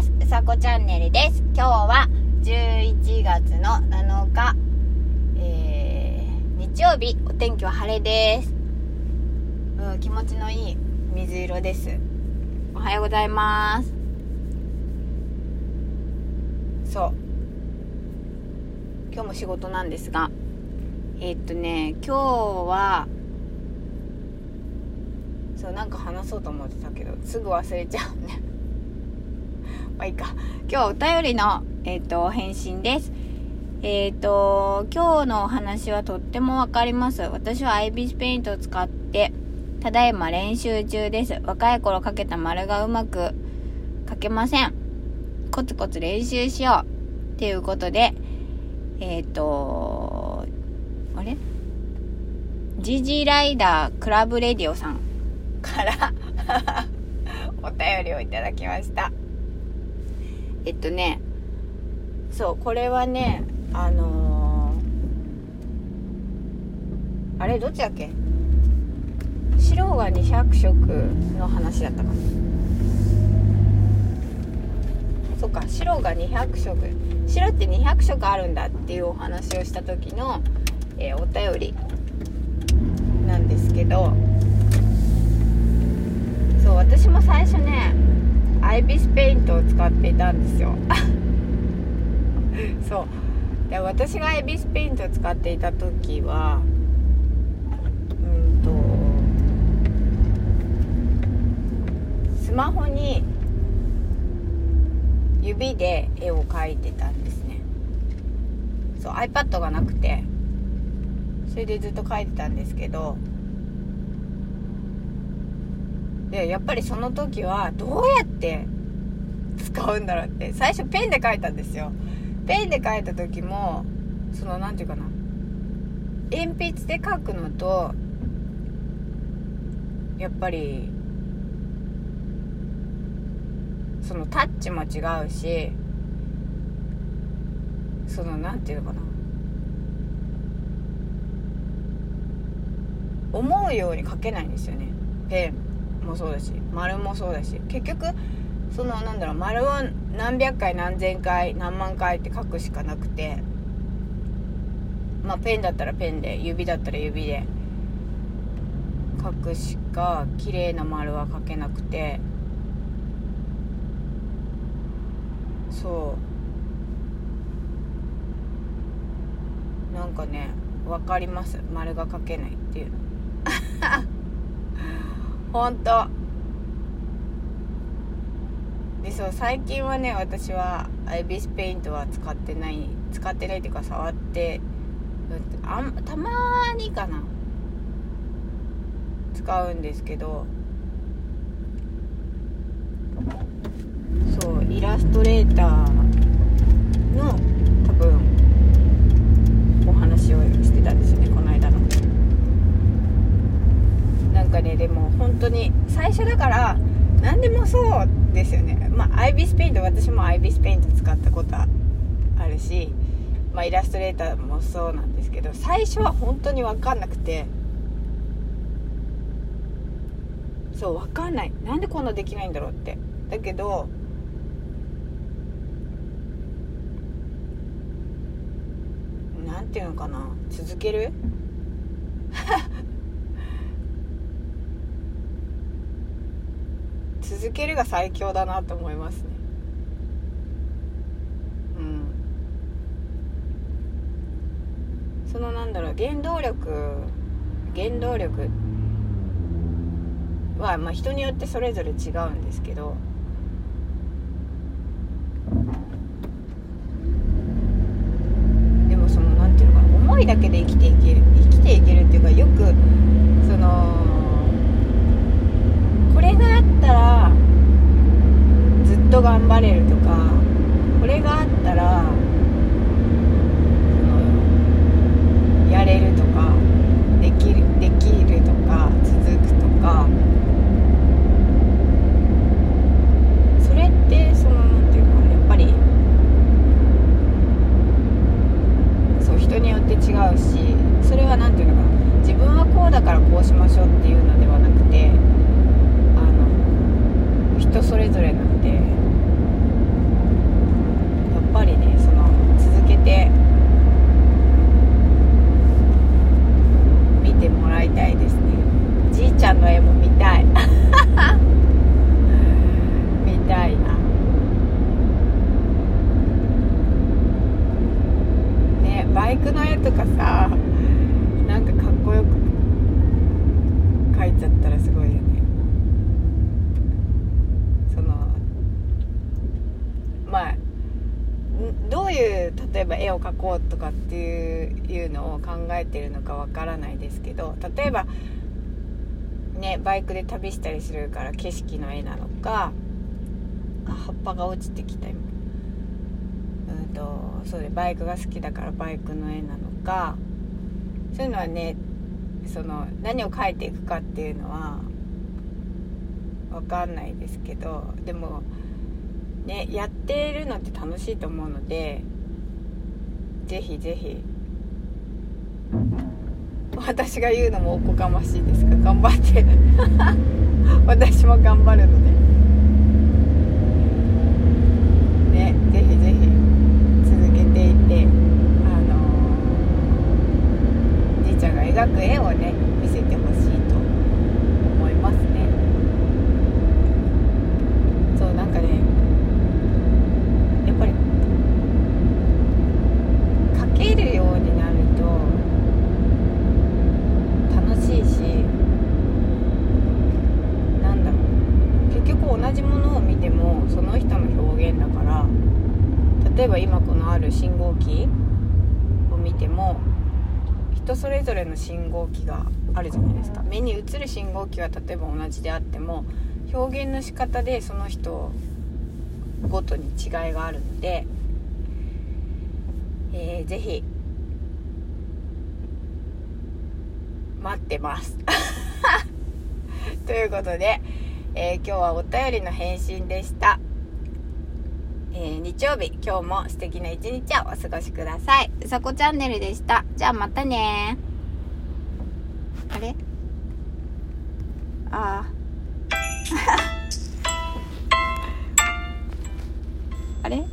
ます。うさこチャンネルです。今日は11月の7日、えー、日曜日。お天気は晴れです。うん気持ちのいい水色です。おはようございます。そう。今日も仕事なんですがえー、っとね今日はそうなんか話そうと思ってたけどすぐ忘れちゃうね。まあいいか。今日お便りのえっ、ー、と返信です。えっ、ー、と今日のお話はとってもわかります。私はアイビスペイントを使ってただいま練習中です。若い頃かけた丸がうまく書けません。コツコツ練習しよう。っていうことでえっ、ー、とあれ？ジジライダークラブレディオさんから お便りをいただきました。えっとねそうこれはねあのー、あれどっちだっけ？白が200色の話だったかな。そっか白が200色。白って200色あるんだっていうお話をした時の、えー、お便りなんですけど。そう私も最初ねアイビスペイントを使っていたんですよ。そう。で私がアイビスペイントを使っていた時はうんとスマホに指で絵を描いてたんですね。そう iPad がなくてそれでずっと描いてたんですけどでやっぱりその時はどうやって使うんだろうって最初ペンで書いたんですよ。ペンで書いた時もその何て言うかな鉛筆で書くのとやっぱりそのタッチも違うしその何て言うのかな思うように書けないんですよねペン。もそうだし丸もそうだし結局そのなんだろう丸を何百回何千回何万回って書くしかなくてまあペンだったらペンで指だったら指で書くしか綺麗な丸は書けなくてそう。なんかね分かります。丸が書けないっていう。の 本当。でそう最近はね私はアイビスペイントは使ってない使ってないっていうか触ってあんたまにかな。使うんですけど。そうイラストレーターの多分お話をしてたんですよねこの間のなんかねでも本当に最初だから何でもそうですよねまあアイビスペイント私もアイビスペイント使ったことあるし、まあ、イラストレーターもそうなんですけど最初は本当に分かんなくてそう分かんない。なんでこんなできないんだろうって。だけどなんていうのかな。続ける？続けるが最強だなと思いますねうんそのなんだろう原動力原動力。は、まあ、人によってそれぞれ違うんですけど。でもそのなんていうのかな思いだけで生きていける生きていけるっていうかよくそのこれがあったらずっと頑張れるとかこれがあったらやれるとかできるできるとか続くとかそれってその何て言うかやっぱりそう人によって違うしそれは何て言うのかな自分はこうだからこうしましょうっていうのではなくて人それぞれなんでの絵も見たい見たいなねバイクの絵とかさなんかかっこよく描いちゃったらすごいよねそのまあどういう例えば絵を描こうとかっていうのを考えてるのかわからないですけど例えばねバイクで旅したりするから景色の絵なのか葉っぱが落ちてきた今うんとそうでバイクが好きだからバイクの絵なのかそういうのはねその何を描いていくかっていうのは分かんないですけどでもねやってるのって楽しいと思うのでぜひぜひ。私が言うのもおこがましいですが頑張って。私も頑張るので。ねぜひぜひ。続けていて。じいちゃんが描く絵をね見せてほしいますねそうなんかねやっぱり描けるようになると楽しいしなんだろう結局同じものを見てもその人の表現だから例えば今このある信号機を見てもそれぞれの信号機があるじゃないですか。目に映る信号機は例えば同じであっても表現の仕方でその人ごとに違いがあるので、えー、ぜひ待ってます。ということで、えー、今日はお便りの返信でした、えー、日曜日今日も素敵な一日をお過ごしください。うさこチャンネルでした。じゃあまたね。あれ？ああ あれ？